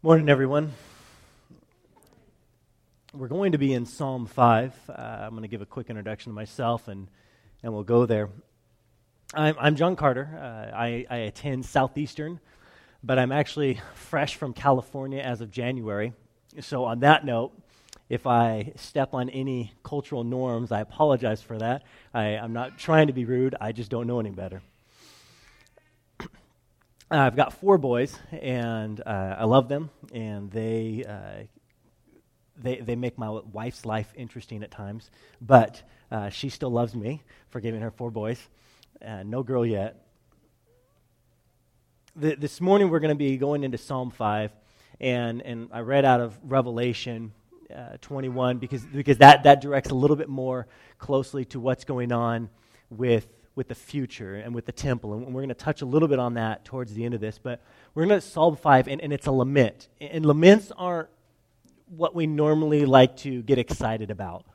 Morning, everyone. We're going to be in Psalm 5. Uh, I'm going to give a quick introduction to myself and, and we'll go there. I'm, I'm John Carter. Uh, I, I attend Southeastern, but I'm actually fresh from California as of January. So, on that note, if I step on any cultural norms, I apologize for that. I, I'm not trying to be rude, I just don't know any better. Uh, I've got four boys, and uh, I love them, and they, uh, they, they make my wife's life interesting at times. But uh, she still loves me for giving her four boys. Uh, no girl yet. The, this morning we're going to be going into Psalm 5, and, and I read out of Revelation uh, 21 because, because that, that directs a little bit more closely to what's going on with with the future and with the temple. And we're going to touch a little bit on that towards the end of this. But we're going to Psalm 5, and, and it's a lament. And laments aren't what we normally like to get excited about.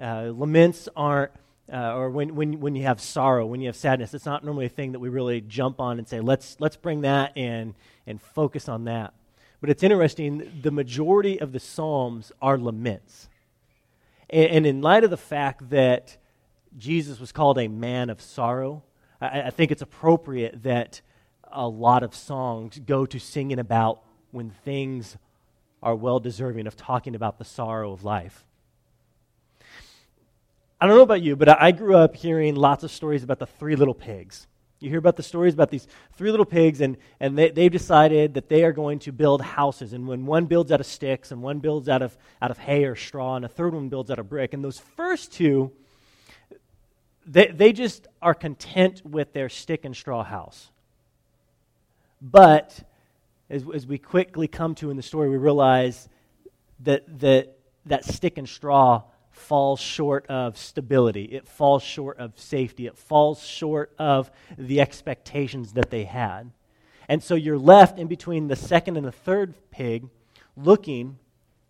Uh, laments aren't, uh, or when, when, when you have sorrow, when you have sadness, it's not normally a thing that we really jump on and say, let's, let's bring that in and focus on that. But it's interesting, the majority of the Psalms are laments. And, and in light of the fact that Jesus was called a man of sorrow, I, I think it's appropriate that a lot of songs go to singing about when things are well deserving of talking about the sorrow of life. I don't know about you, but I grew up hearing lots of stories about the three little pigs. You hear about the stories about these three little pigs, and, and they, they've decided that they are going to build houses. And when one builds out of sticks, and one builds out of, out of hay or straw, and a third one builds out of brick. And those first two they, they just are content with their stick and straw house. But as, as we quickly come to in the story, we realize that, that that stick and straw falls short of stability. It falls short of safety. It falls short of the expectations that they had. And so you're left in between the second and the third pig looking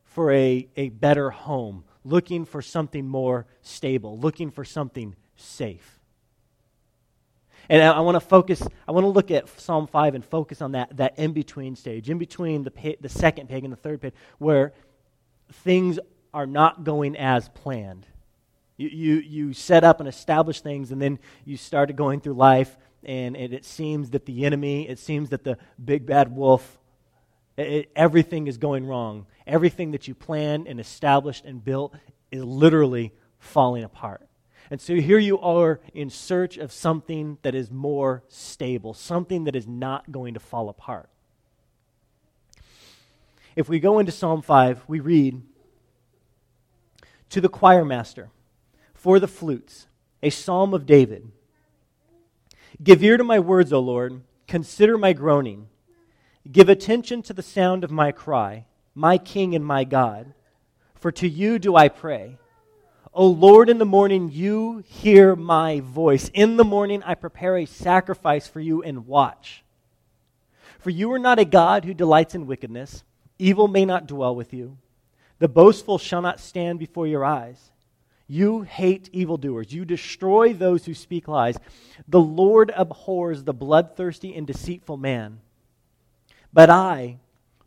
for a, a better home, looking for something more stable, looking for something safe. And I, I want to focus, I want to look at Psalm 5 and focus on that, that in between stage, in between the, the second pig and the third pig, where things are not going as planned. You, you, you set up and establish things, and then you started going through life, and, and it seems that the enemy, it seems that the big bad wolf, it, everything is going wrong. Everything that you planned and established and built is literally falling apart. And so here you are in search of something that is more stable, something that is not going to fall apart. If we go into Psalm 5, we read To the choir master, for the flutes, a psalm of David. Give ear to my words, O Lord. Consider my groaning. Give attention to the sound of my cry, my King and my God. For to you do I pray. O Lord, in the morning you hear my voice. In the morning I prepare a sacrifice for you and watch. For you are not a God who delights in wickedness. Evil may not dwell with you. The boastful shall not stand before your eyes. You hate evildoers. You destroy those who speak lies. The Lord abhors the bloodthirsty and deceitful man. But I,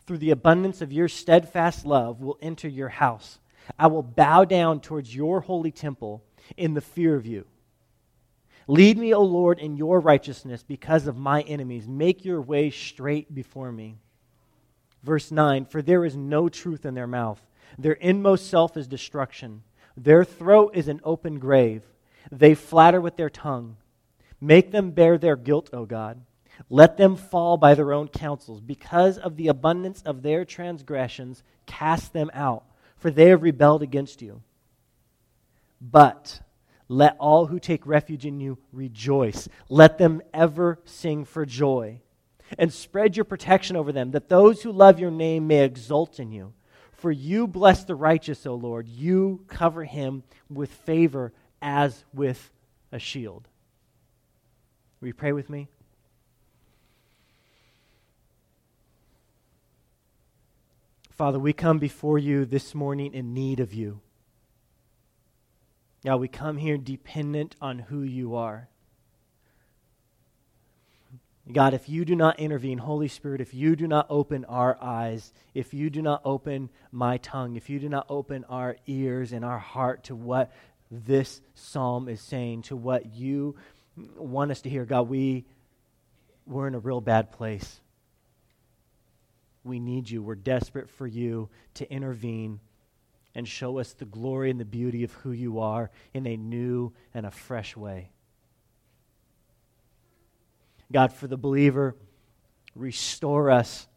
through the abundance of your steadfast love, will enter your house. I will bow down towards your holy temple in the fear of you. Lead me, O Lord, in your righteousness because of my enemies. Make your way straight before me. Verse 9 For there is no truth in their mouth, their inmost self is destruction. Their throat is an open grave. They flatter with their tongue. Make them bear their guilt, O God. Let them fall by their own counsels. Because of the abundance of their transgressions, cast them out for they have rebelled against you. But let all who take refuge in you rejoice. Let them ever sing for joy. And spread your protection over them, that those who love your name may exult in you. For you bless the righteous, O Lord. You cover him with favor as with a shield. Will you pray with me? Father, we come before you this morning in need of you. Now we come here dependent on who you are. God, if you do not intervene, Holy Spirit, if you do not open our eyes, if you do not open my tongue, if you do not open our ears and our heart to what this psalm is saying, to what you want us to hear, God, we, we're in a real bad place. We need you. We're desperate for you to intervene and show us the glory and the beauty of who you are in a new and a fresh way. God, for the believer, restore us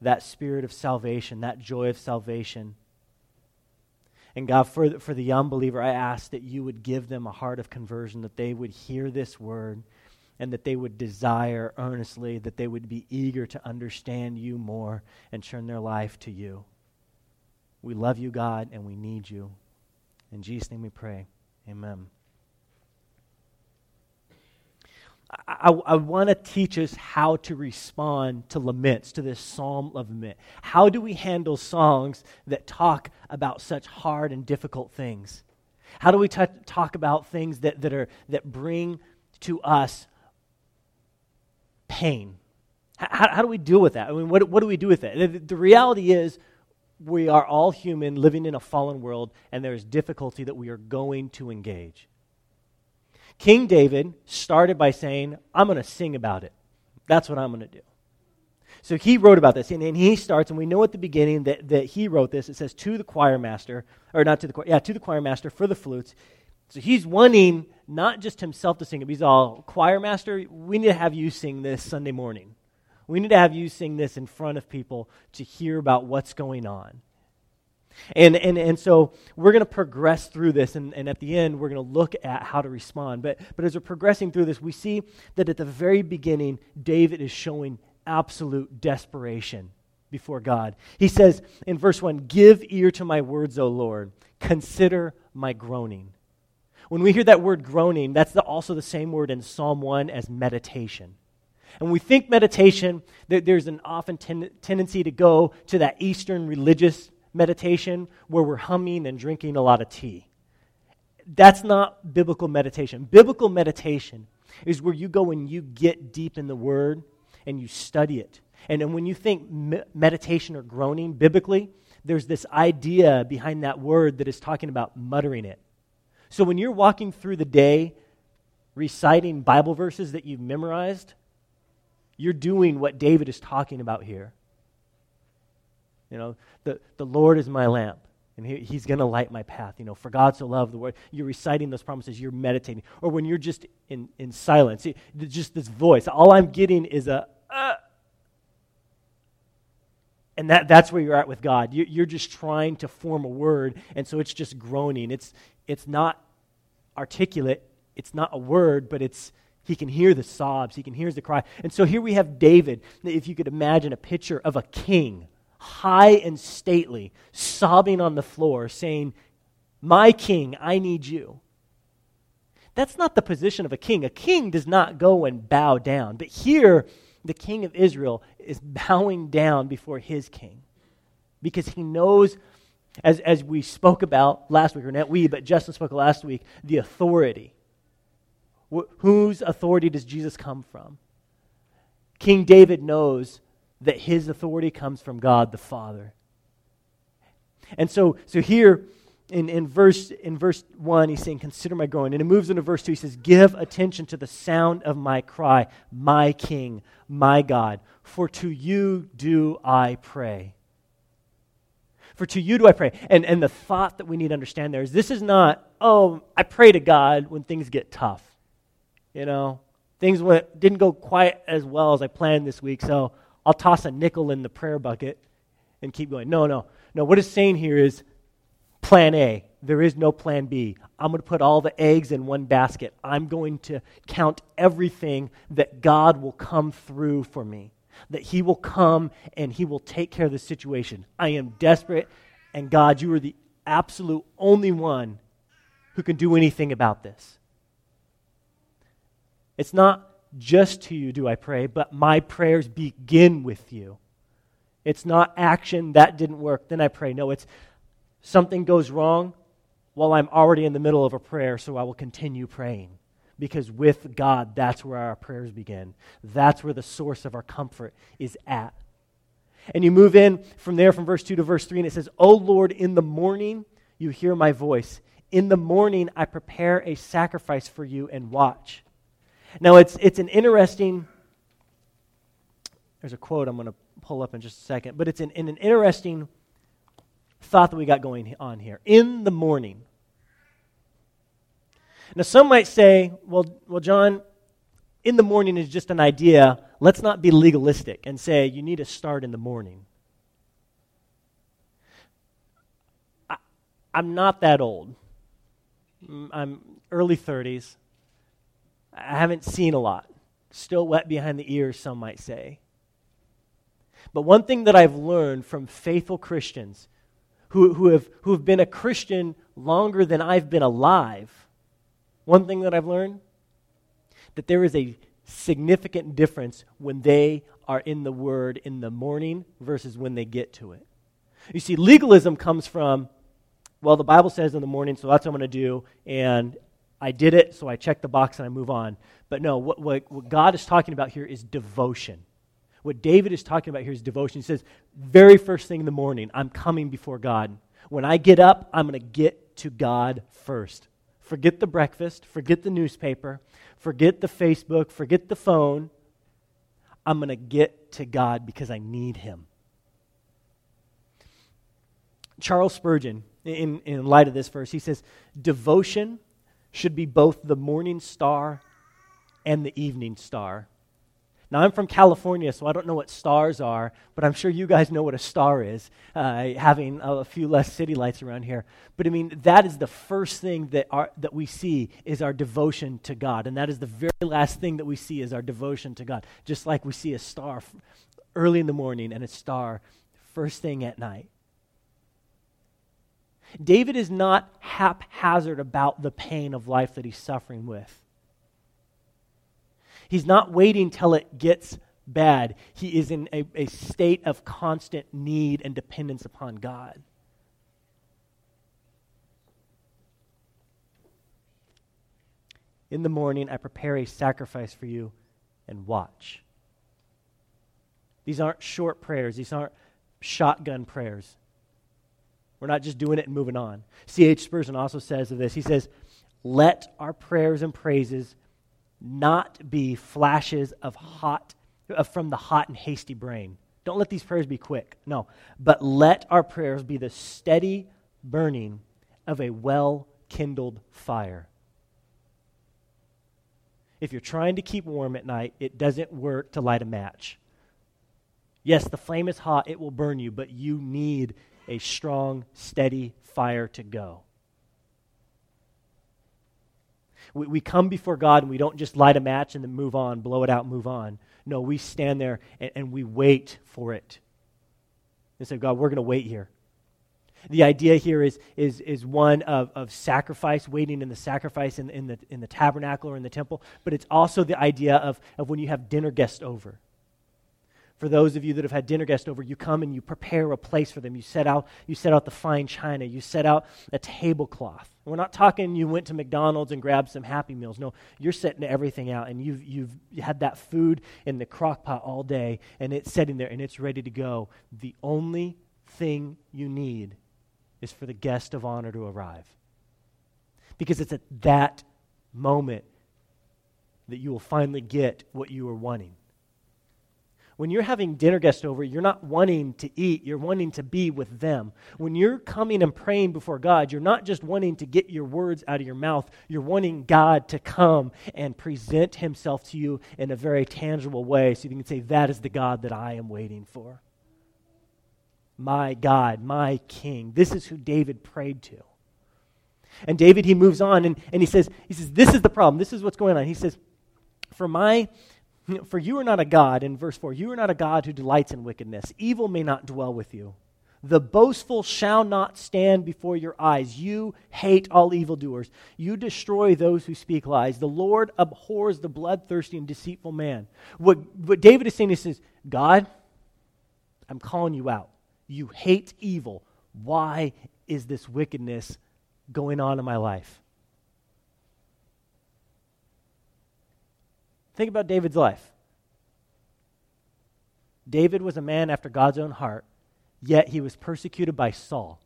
that spirit of salvation, that joy of salvation. And God, for the, for the unbeliever, I ask that you would give them a heart of conversion, that they would hear this word and that they would desire earnestly, that they would be eager to understand you more and turn their life to you. We love you, God, and we need you. In Jesus' name we pray. Amen. I, I, want to teach us how to respond to laments, to this psalm of lament. How do we handle songs that talk about such hard and difficult things? How do we t- talk about things that, that, are, that bring to us pain? How, how do we deal with that? I mean, what, what do we do with that? The, the reality is, we are all human living in a fallen world, and there's difficulty that we are going to engage. King David started by saying, I'm going to sing about it. That's what I'm going to do. So he wrote about this, and, and, he starts, and we know at the beginning that, that he wrote this. It says, To the choir master, or not to the choir, yeah, to the choir master for the flutes. So he's wanting not just himself to sing it, he's all, choir master, we need to have you sing this Sunday morning. We need to have you sing this in front of people to hear about what's going on. And, and, and so we're going to progress through this, and, and at the end, we're going to look at how to respond. But, but as we're progressing through this, we see that at the very beginning, David is showing absolute desperation before God. He says in verse 1 Give ear to my words, O Lord, consider my groaning. When we hear that word groaning, that's the, also the same word in Psalm 1 as meditation. And when we think meditation, there's an often ten- tendency to go to that Eastern religious meditation where we're humming and drinking a lot of tea. That's not biblical meditation. Biblical meditation is where you go and you get deep in the Word and you study it. And, and when you think me- meditation or groaning biblically, there's this idea behind that word that is talking about muttering it. So when you're walking through the day reciting Bible verses that you've memorized, you're doing what David is talking about here. You know, the, the Lord is my lamp, and he, He's going to light my path. You know, for God so loved the world. You're reciting those promises, you're meditating. Or when you're just in, in silence, it, just this voice. All I'm getting is a, uh, and that, that's where you're at with God. You, you're just trying to form a word, and so it's just groaning. It's, it's not articulate, it's not a word, but it's he can hear the sobs, he can hear the cry. And so here we have David, if you could imagine a picture of a king, high and stately, sobbing on the floor, saying, My king, I need you. That's not the position of a king. A king does not go and bow down. But here, the king of Israel is bowing down before his king because he knows, as, as we spoke about last week, or not we, but Justin spoke last week, the authority Wh- whose authority does Jesus come from? King David knows that his authority comes from God the Father. And so, so here in, in, verse, in verse 1, he's saying, Consider my groaning. And it moves into verse 2. He says, Give attention to the sound of my cry, my King, my God. For to you do I pray. For to you do I pray. And, and the thought that we need to understand there is this is not, oh, I pray to God when things get tough you know, things went didn't go quite as well as I planned this week, so I'll toss a nickel in the prayer bucket and keep going. No, no. No, what it's saying here is plan A. There is no plan B. I'm going to put all the eggs in one basket. I'm going to count everything that God will come through for me, that He will come and He will take care of the situation. I am desperate, and God, you are the absolute only one who can do anything about this. It's not just to you do I pray, but my prayers begin with you. It's not action, that didn't work, then I pray. No, it's something goes wrong while I'm already in the middle of a prayer, so I will continue praying. Because with God, that's where our prayers begin. That's where the source of our comfort is at. And you move in from there, from verse 2 to verse 3, and it says, O Lord, in the morning you hear my voice. In the morning I prepare a sacrifice for you and watch. Now, it's, it's an interesting, there's a quote I'm going to pull up in just a second, but it's in an interesting thought that we got going on here. In the morning. Now, some might say, well, well, John, in the morning is just an idea. Let's not be legalistic and say you need to start in the morning. I, I'm not that old. Mm, I'm early 30s. I haven't seen a lot. Still wet behind the ears, some might say. But one thing that I've learned from faithful Christians who, who, have, who have been a Christian longer than I've been alive one thing that I've learned that there is a significant difference when they are in the Word in the morning versus when they get to it. You see, legalism comes from, well, the Bible says in the morning, so that's what I'm going to do, and I did it, so I check the box and I move on. But no, what, what, what God is talking about here is devotion. What David is talking about here is devotion. He says, very first thing in the morning, I'm coming before God. When I get up, I'm going to get to God first. Forget the breakfast, forget the newspaper, forget the Facebook, forget the phone. I'm going to get to God because I need Him. Charles Spurgeon, in, in light of this verse, he says, Devotion should be both the morning star and the evening star. Now, I'm from California, so I don't know what stars are, but I'm sure you guys know what a star is, uh, having a, few less city lights around here. But I mean, that is the first thing that, our, that we see is our devotion to God. And that is the very last thing that we see is our devotion to God. Just like we see a star early in the morning and a star first thing at night. David is not haphazard about the pain of life that he's suffering with. He's not waiting till it gets bad. He is in a, a state of constant need and dependence upon God. In the morning, I prepare a sacrifice for you and watch. These aren't short prayers, these aren't shotgun prayers. We're not just doing it and moving on. C.H. Spurgeon also says of this he says, Let our prayers and praises not be flashes of hot uh, from the hot and hasty brain. Don't let these prayers be quick. No, but let our prayers be the steady burning of a well kindled fire. If you're trying to keep warm at night, it doesn't work to light a match. Yes, the flame is hot, it will burn you, but you need a strong, steady fire to go. We, we come before God and we don't just light a match and then move on, blow it out, move on. No, we stand there and, and we wait for it. And say, God, we're going to wait here. The idea here is, is, is one of, of sacrifice, waiting in the sacrifice in, in, the, in the tabernacle or in the temple, but it's also the idea of, of when you have dinner guests over for those of you that have had dinner guests over, you come and you prepare a place for them. You set out, you set out the fine china. You set out a tablecloth. We're not talking you went to McDonald's and grabbed some Happy Meals. No, you're setting everything out, and you've, you've had that food in the crock pot all day, and it's sitting there, and it's ready to go. The only thing you need is for the guest of honor to arrive. Because it's at that moment that you will finally get what you are wanting when you're having dinner guests over, you're not wanting to eat, you're wanting to be with them. When you're coming and praying before God, you're not just wanting to get your words out of your mouth, you're wanting God to come and present himself to you in a very tangible way so you can say, That is the God that I am waiting for. My God, my King. This is who David prayed to. And David, he moves on and, and he says, he says, This is the problem. This is what's going on. He says, For my for you are not a God, in verse 4, you are not a God who delights in wickedness. Evil may not dwell with you. The boastful shall not stand before your eyes. You hate all evildoers. You destroy those who speak lies. The Lord abhors the bloodthirsty and deceitful man. What, what David is saying is, says, God, I'm calling you out. You hate evil. Why is this wickedness going on in my life? Think about David's life. David was a man after God's own heart, yet he was persecuted by Saul.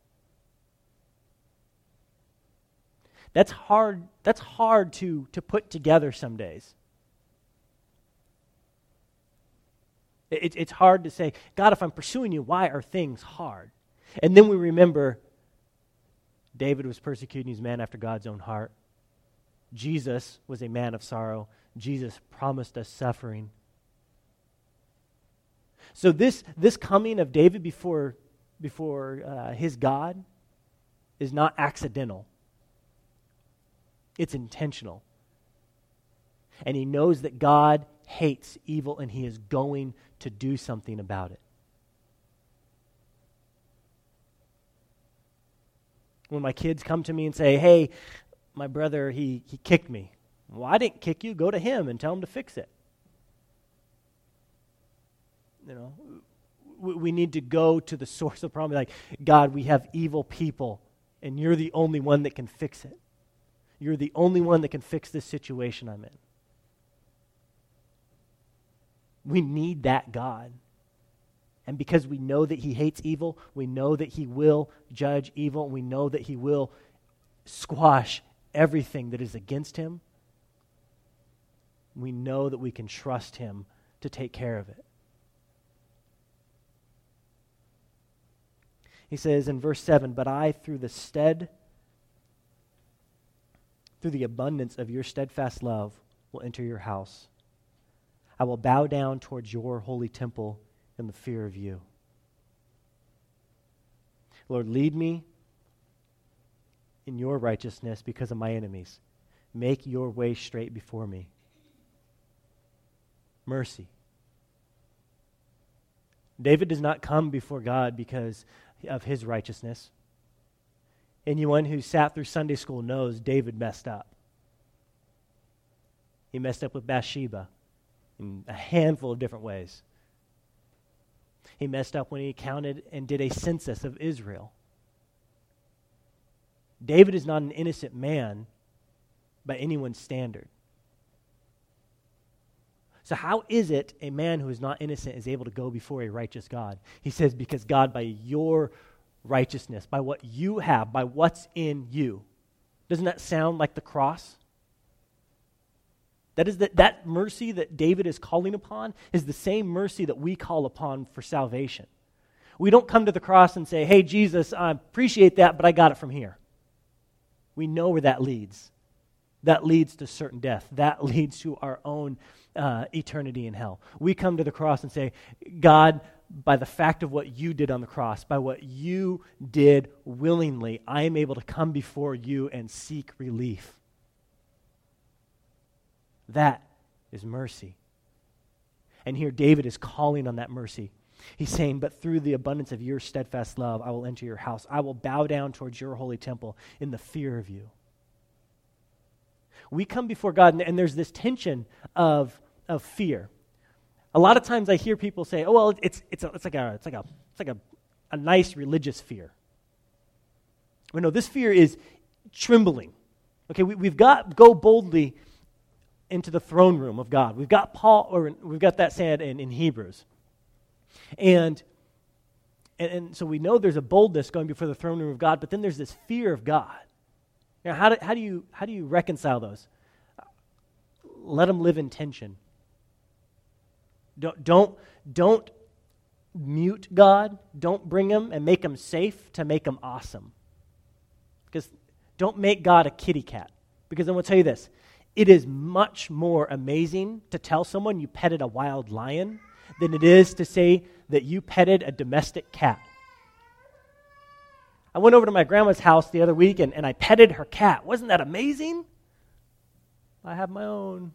That's hard, that's hard to, to put together some days. It, it's hard to say, God, if I'm pursuing you, why are things hard? And then we remember David was persecuting his man after God's own heart. Jesus was a man of sorrow. Jesus promised us suffering. So this, this coming of David before, before uh, his God is not accidental. It's intentional. And he knows that God hates evil and he is going to do something about it. When my kids come to me and say, hey, my brother, he, he kicked me. Well, I didn't kick you. Go to him and tell him to fix it. You know, we, we need to go to the source of the problem. Like, God, we have evil people, and you're the only one that can fix it. You're the only one that can fix this situation I'm in. We need that God. And because we know that He hates evil, we know that He will judge evil, and we know that He will squash everything that is against Him, we know that we can trust Him to take care of it. He says in verse 7 But I, through the stead, through the abundance of your steadfast love, will enter your house. I will bow down towards your holy temple in the fear of you. Lord, lead me in your righteousness because of my enemies. Make your way straight before me. Mercy. David does not come before God because of his righteousness. Anyone who sat through Sunday school knows David messed up. He messed up with Bathsheba in a handful of different ways. He messed up when he counted and did a census of Israel. David is not an innocent man by anyone's standard. So, how is it a man who is not innocent is able to go before a righteous God? He says, Because God, by your righteousness, by what you have, by what's in you. Doesn't that sound like the cross? That is that, that mercy that David is calling upon is the same mercy that we call upon for salvation. We don't come to the cross and say, hey, Jesus, I appreciate that, but I got it from here. We know where that leads. That leads to certain death. That leads to our own uh, eternity in hell. We come to the cross and say, God, by the fact of what you did on the cross, by what you did willingly, I am able to come before you and seek relief. That is mercy. And here David is calling on that mercy. He's saying, But through the abundance of your steadfast love, I will enter your house. I will bow down towards your holy temple in the fear of you. We come before God, and, and there's this tension of, of fear. A lot of times I hear people say, oh, well, it's, it's, a, it's like, a, it's like, a, it's like a, a nice religious fear. Well, no, this fear is trembling. Okay, we, we've got go boldly into the throne room of God. We've got Paul, or we've got that said in, in Hebrews. And, and, and so we know there's a boldness going before the throne room of God, but then there's this fear of God. Now, how do, how do, you, how do you reconcile those? Let them live in tension. Don't, don't, don't mute God. Don't bring him and make him safe to make him awesome. Because don't make God a kitty cat. Because I'm going to tell you this it is much more amazing to tell someone you petted a wild lion than it is to say that you petted a domestic cat. I went over to my grandma's house the other week and, and I petted her cat. Wasn't that amazing? I have my own.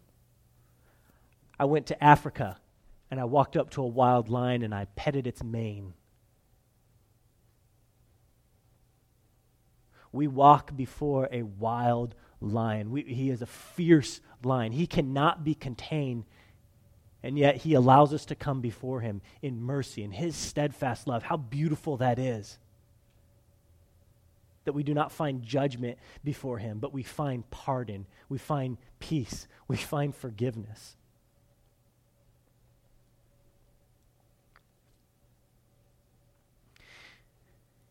I went to Africa and I walked up to a wild lion and I petted its mane. We walk before a wild lion. We, he is a fierce lion. He cannot be contained, and yet he allows us to come before him in mercy and his steadfast love. How beautiful that is that we do not find judgment before Him, but we find pardon, we find peace, we find forgiveness.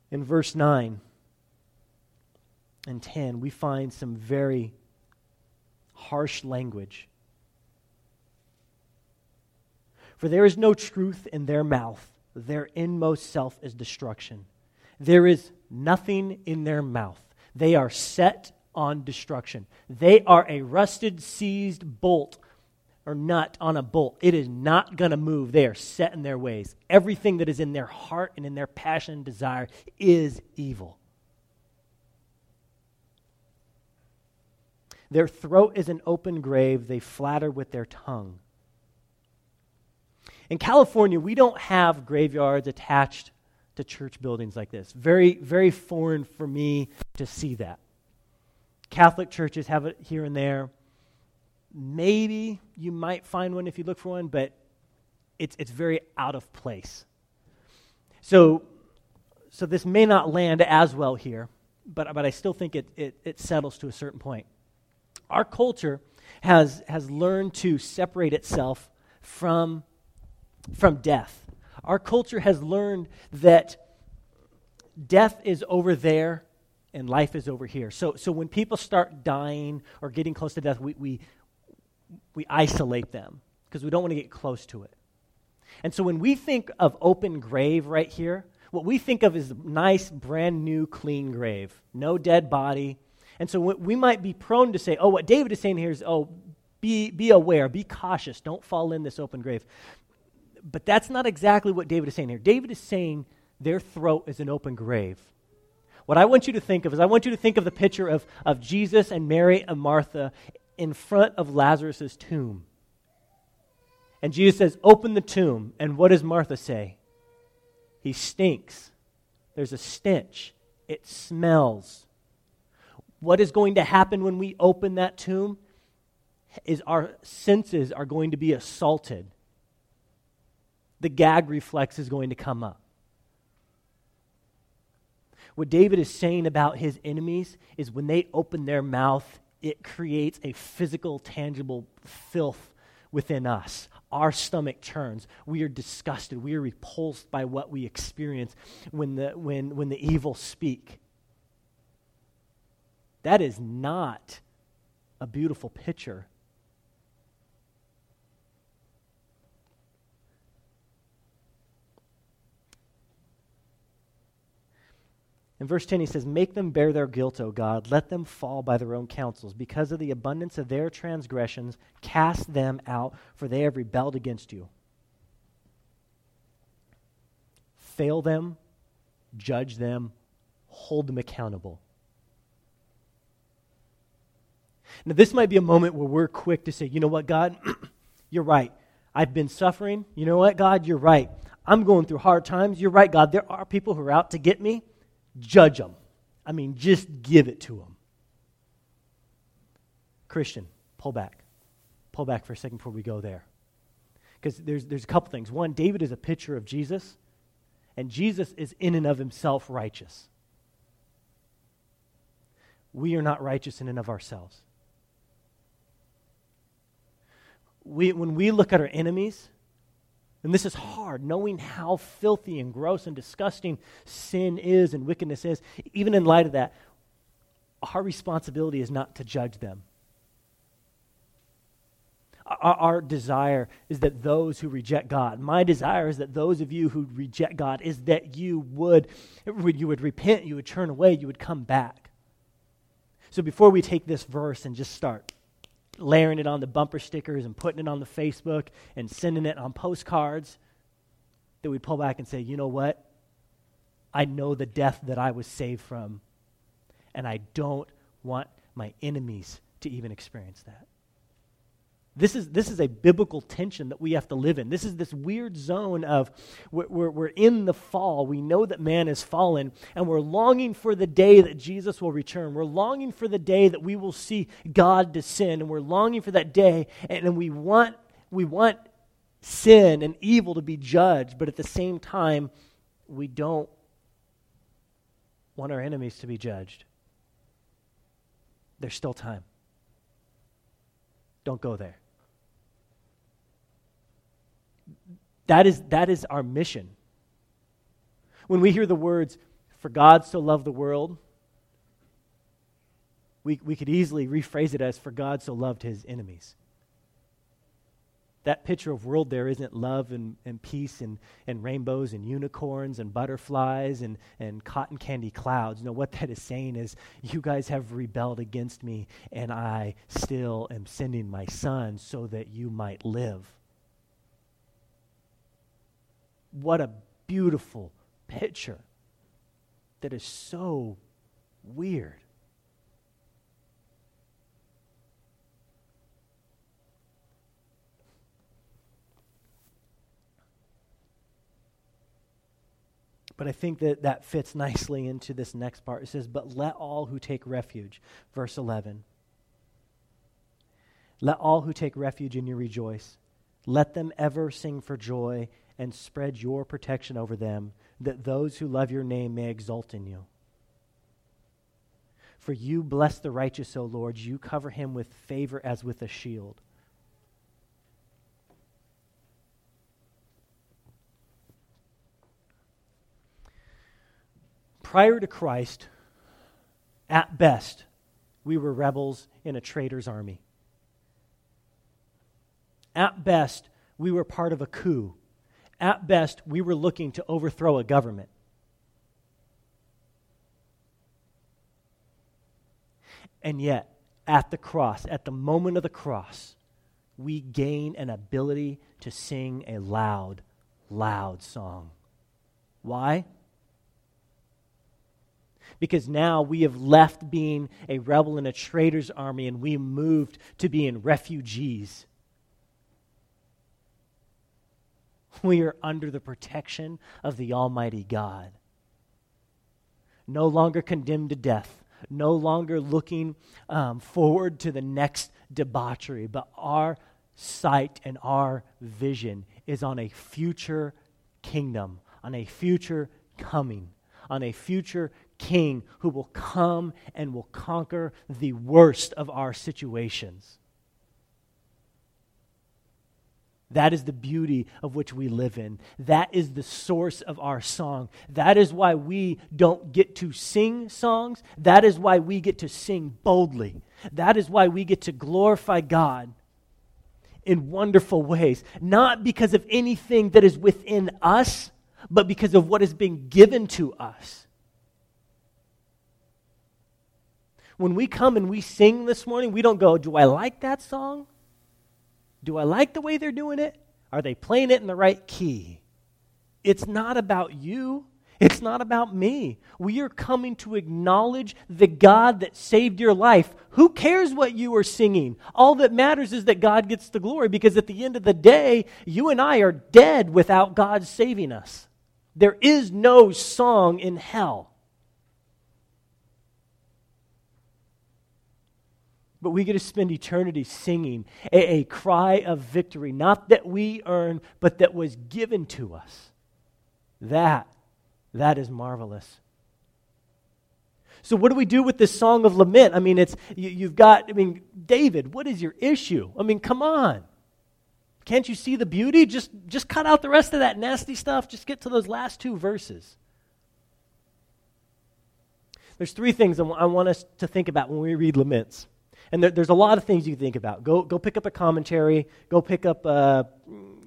In verse 9 and 10, we find some very harsh language. For there is no truth in their mouth, their inmost self is destruction. There is nothing in their mouth. They are set on destruction. They are a rusted, seized bolt or nut on a bolt. It is not going to move. They are set in their ways. Everything that is in their heart and in their passion and desire is evil. Their throat is an open grave. They flatter with their tongue. In California, we don't have graveyards attached to church buildings like this. Very, very foreign for me to see that. Catholic churches have it here and there. Maybe you might find one if you look for one, but it's, it's very out of place. So, so this may not land as well here, but, but I still think it, it, it settles to a certain point. Our culture has, has learned to separate itself from, from death. Our culture has learned that death is over there and life is over here. So, so when people start dying or getting close to death, we, we, we isolate them because we don't want to get close to it. And so when we think of open grave right here, what we think of is a nice, brand new, clean grave. No dead body. And so we might be prone to say, oh, what David is saying here is, oh, be, be aware, be cautious, don't fall in this open grave. But that's not exactly what David is saying here. David is saying their throat is an open grave. What I want you to think of is I want you to think of the picture of, of Jesus and Mary and Martha in front of Lazarus' tomb. And Jesus says, Open the tomb. And what does Martha say? He stinks. There's a stench. It smells. What is going to happen when we open that tomb is our senses are going to be assaulted. The gag reflex is going to come up. What David is saying about his enemies is when they open their mouth, it creates a physical, tangible filth within us. Our stomach churns. We are disgusted. We are repulsed by what we experience when the, when, when the evil speak. That is not a beautiful picture In verse 10, he says, Make them bear their guilt, O God. Let them fall by their own counsels. Because of the abundance of their transgressions, cast them out, for they have rebelled against you. Fail them, judge them, hold them accountable. Now, this might be a moment where we're quick to say, you know what, God, you're right. I've been suffering. You know what, God, you're right. I'm going through hard times. You're right, God. There are people who are out to get me judge them. I mean, just give it to them. Christian, pull back. Pull back for a second before we go there. Because there's, there's a couple things. One, David is a picture of Jesus, and Jesus is in and of himself righteous. We are not righteous in and of ourselves. We, when we look at our enemies, and this is hard, knowing how filthy and gross and disgusting sin is and wickedness is. Even in light of that, our responsibility is not to judge them. Our, our, desire is that those who reject God, my desire is that those of you who reject God, is that you would, you would repent, you would turn away, you would come back. So before we take this verse and just start layering it on the bumper stickers and putting it on the Facebook and sending it on postcards, that we'd pull back and say, you know what? I know the death that I was saved from, and I don't want my enemies to even experience that. This is, this is a biblical tension that we have to live in. This is this weird zone of we're, we're, we're, in the fall. We know that man has fallen, and we're longing for the day that Jesus will return. We're longing for the day that we will see God descend, and we're longing for that day, and, and we, want, we want sin and evil to be judged, but at the same time, we don't want our enemies to be judged. There's still time. Don't go there. That is, that is our mission. When we hear the words, For God so loved the world, we, we could easily rephrase it as, For God so loved his enemies that picture of world there isn't love and, and peace and, and rainbows and unicorns and butterflies and, and cotton candy clouds. No, what that is saying is, you guys have rebelled against me, and I still am sending my son so that you might live. What a beautiful picture that is so weird. But I think that that fits nicely into this next part. It says, But let all who take refuge, verse 11. Let all who take refuge in you rejoice. Let them ever sing for joy and spread your protection over them, that those who love your name may exult in you. For you bless the righteous, O Lord. You cover him with favor as with a shield. Prior to Christ, at best, we were rebels in a traitor's army. At best, we were part of a coup. At best, we were looking to overthrow a government. And yet, at the cross, at the moment of the cross, we gain an ability to sing a loud, loud song. Why? because now we have left being a rebel in a traitor's army and we moved to being refugees. We are under the protection of the Almighty God. No longer condemned to death, no longer looking um, forward to the next debauchery, but our sight and our vision is on a future kingdom, on a future coming, on a future king who will come and will conquer the worst of our situations. That is the beauty of which we live in. That is the source of our song. That is why we don't get to sing songs. That is why we get to sing boldly. That is why we get to glorify God in wonderful ways. Not because of anything that is within us, but because of what has been given to us. when we come and we sing this morning, we don't go, Do I like that song? Do I like the way they're doing it? Are they playing it in the right key? It's not about you. It's not about me. We are coming to acknowledge the God that saved your life. Who cares what you are singing? All that matters is that God gets the glory because at the end of the day, you and I are dead without God saving us. There is no song in hell. But we get to spend eternity singing a, a, cry of victory, not that we earn, but that was given to us. That, that is marvelous. So, what do we do with this song of lament? I mean, it's you, have got. I mean, David, what is your issue? I mean, come on. Can't you see the beauty? Just, just cut out the rest of that nasty stuff. Just get to those last two verses. There's three things I want us to think about when we read laments. And there, there's a lot of things you think about. Go, go pick up a commentary. Go pick up a,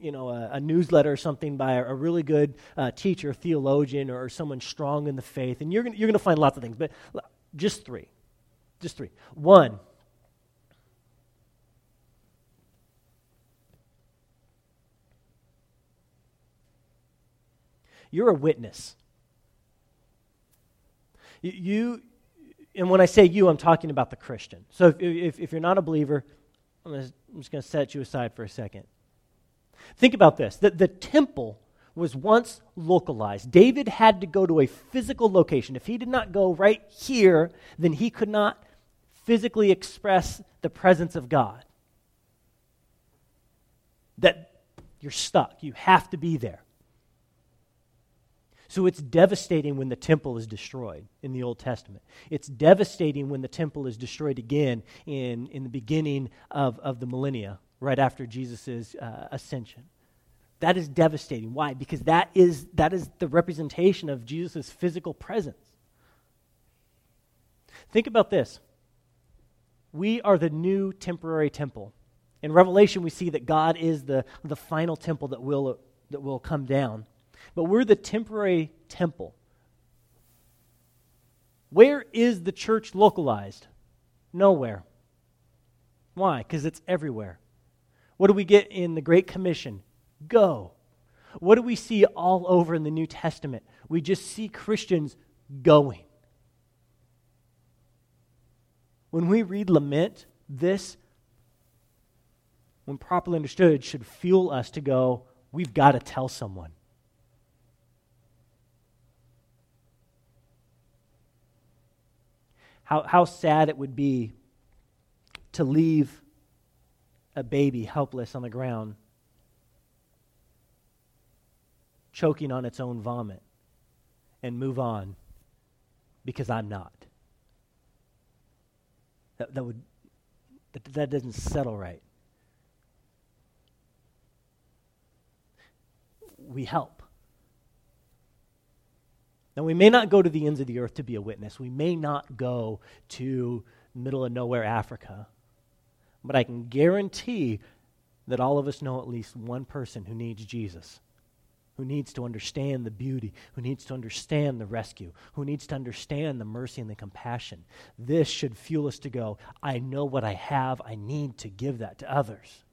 you know, a, a newsletter or something by a, a really good uh, teacher, theologian, or, or, someone strong in the faith. And you're going you're to find lots of things. But just three. Just three. One, you're a witness. You, and when I say you, I'm talking about the Christian. So if, if, if you're not a believer, I'm, gonna, I'm just going to set you aside for a second. Think about this that the temple was once localized. David had to go to a physical location. If he did not go right here, then he could not physically express the presence of God. That you're stuck. You have to be there. So it's devastating when the temple is destroyed in the Old Testament. It's devastating when the temple is destroyed again in, in the beginning of, of the millennia, right after Jesus' uh, ascension. That is devastating. Why? Because that is, that is the representation of Jesus' physical presence. Think about this. We are the new temporary temple. In Revelation, we see that God is the, the final temple that will, that will come down. But we're the temporary temple. Where is the church localized? Nowhere. Why? Because it's everywhere. What do we get in the Great Commission? Go. What do we see all over in the New Testament? We just see Christians going. When we read lament, this, when properly understood, should fuel us to go, we've got to tell someone. How, how sad it would be to leave a baby helpless on the ground, choking on its own vomit, and move on because I'm not. That, that would that, that doesn't settle right. We help. Now, we may not go to the ends of the earth to be a witness. We may not go to middle of nowhere Africa. But I can guarantee that all of us know at least one person who needs Jesus, who needs to understand the beauty, who needs to understand the rescue, who needs to understand the mercy and the compassion. This should fuel us to go, I know what I have, I need to give that to others.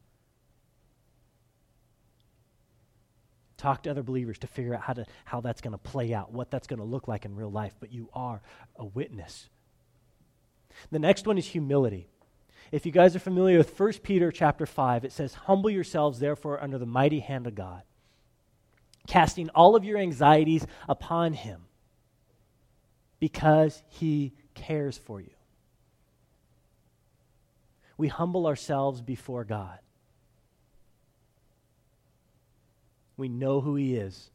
Talk to other believers to figure out how, to, how that's going to play out, what that's going to look like in real life, but you are a witness. The next one is humility. If you guys are familiar with 1 Peter chapter 5, it says, Humble yourselves, therefore, under the mighty hand of God, casting all of your anxieties upon him, because he cares for you. We humble ourselves before God. We know who He is.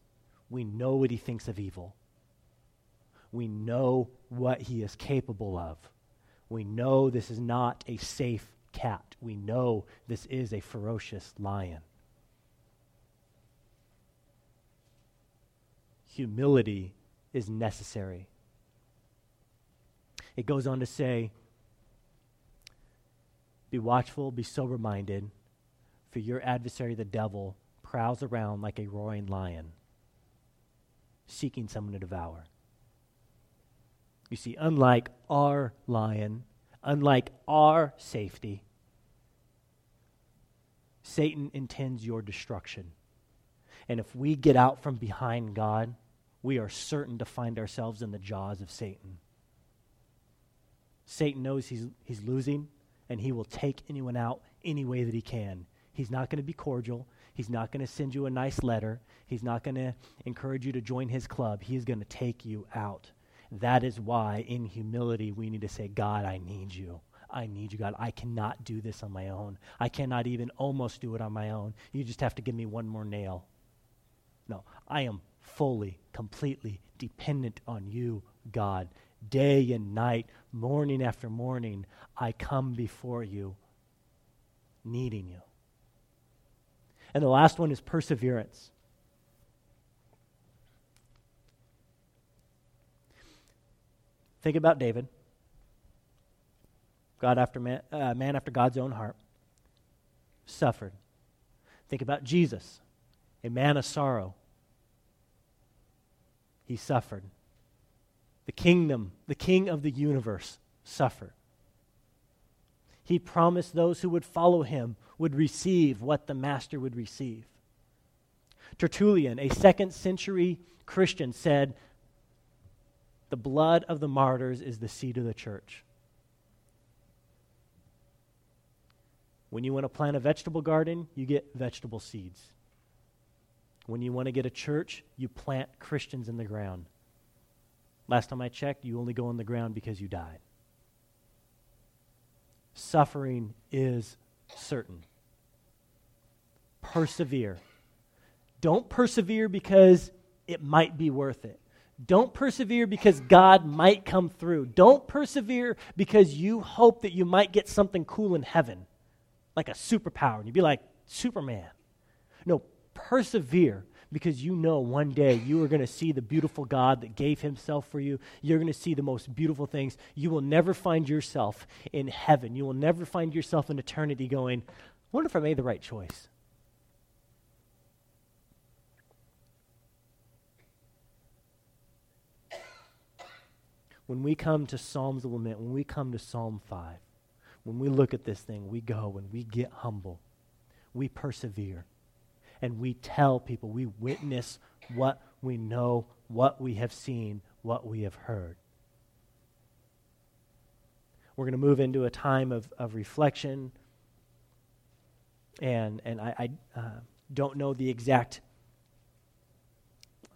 We know what He thinks of evil. We know what He is capable of. We know this is not a safe cat. We know this is a ferocious lion. Humility is necessary. It goes on to say, Be watchful, be sober minded, for your adversary, the devil, prowls around like a roaring lion, seeking someone to devour. You see, unlike our lion, unlike our safety, Satan intends your destruction. And if we get out from behind God, we are certain to find ourselves in the jaws of Satan. Satan knows he's, he's losing, and he will take anyone out any way that he can. He's not going to be cordial. He's not going to send you a nice letter. He's not going to encourage you to join his club. He's going to take you out. That is why, in humility, we need to say, God, I need you. I need you, God. I cannot do this on my own. I cannot even almost do it on my own. You just have to give me one more nail. No, I am fully, completely dependent on you, God. Day and night, morning after morning, I come before you, needing you. And the last one is perseverance. Think about David, God after man, uh, man after God's own heart, suffered. Think about Jesus, a man of sorrow. He suffered. The kingdom, the king of the universe, suffered. He promised those who would follow him would receive what the master would receive. Tertullian, a second century Christian, said, The blood of the martyrs is the seed of the church. When you want to plant a vegetable garden, you get vegetable seeds. When you want to get a church, you plant Christians in the ground. Last time I checked, you only go in the ground because you died. Suffering is certain. Persevere. Don't persevere because it might be worth it. Don't persevere because God might come through. Don't persevere because you hope that you might get something cool in heaven, like a superpower, and you'd be like Superman. No, persevere because you know one day you are going to see the beautiful God that gave himself for you. You're going to see the most beautiful things. You will never find yourself in heaven. You will never find yourself in eternity going, I wonder if I made the right choice. When we come to Psalms of Lament, when we come to Psalm 5, when we look at this thing, we go and we get humble. We persevere and we tell people, we witness what we know, what we have seen, what we have heard. We're going to move into a time of, of reflection. And, and I, I uh, don't know the exact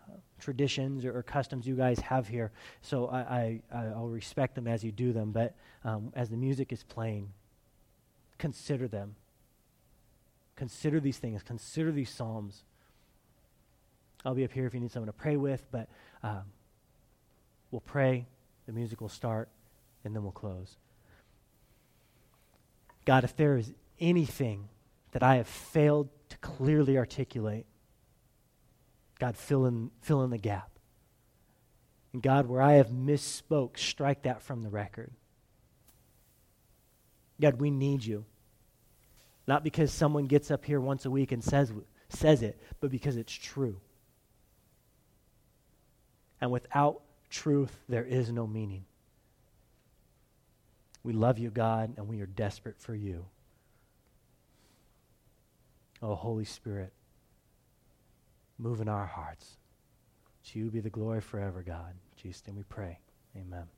uh, traditions or, or, customs you guys have here, so I, I, I'll respect them as you do them. But um, as the music is playing, consider them Consider these things, consider these Psalms. I'll be up here if you need someone to pray with, but um, we'll pray, the music will start, and then we'll close. God, if there is anything that I have failed to clearly articulate, God, fill in, fill in the gap. And God, where I have misspoke, strike that from the record. God, we need you. Not because someone gets up here once a week and says, says it, but because it's true. And without truth, there is no meaning. We love you, God, and we are desperate for you. Oh, Holy Spirit, move in our hearts. To you be the glory forever, God. Jesus' name we pray. Amen.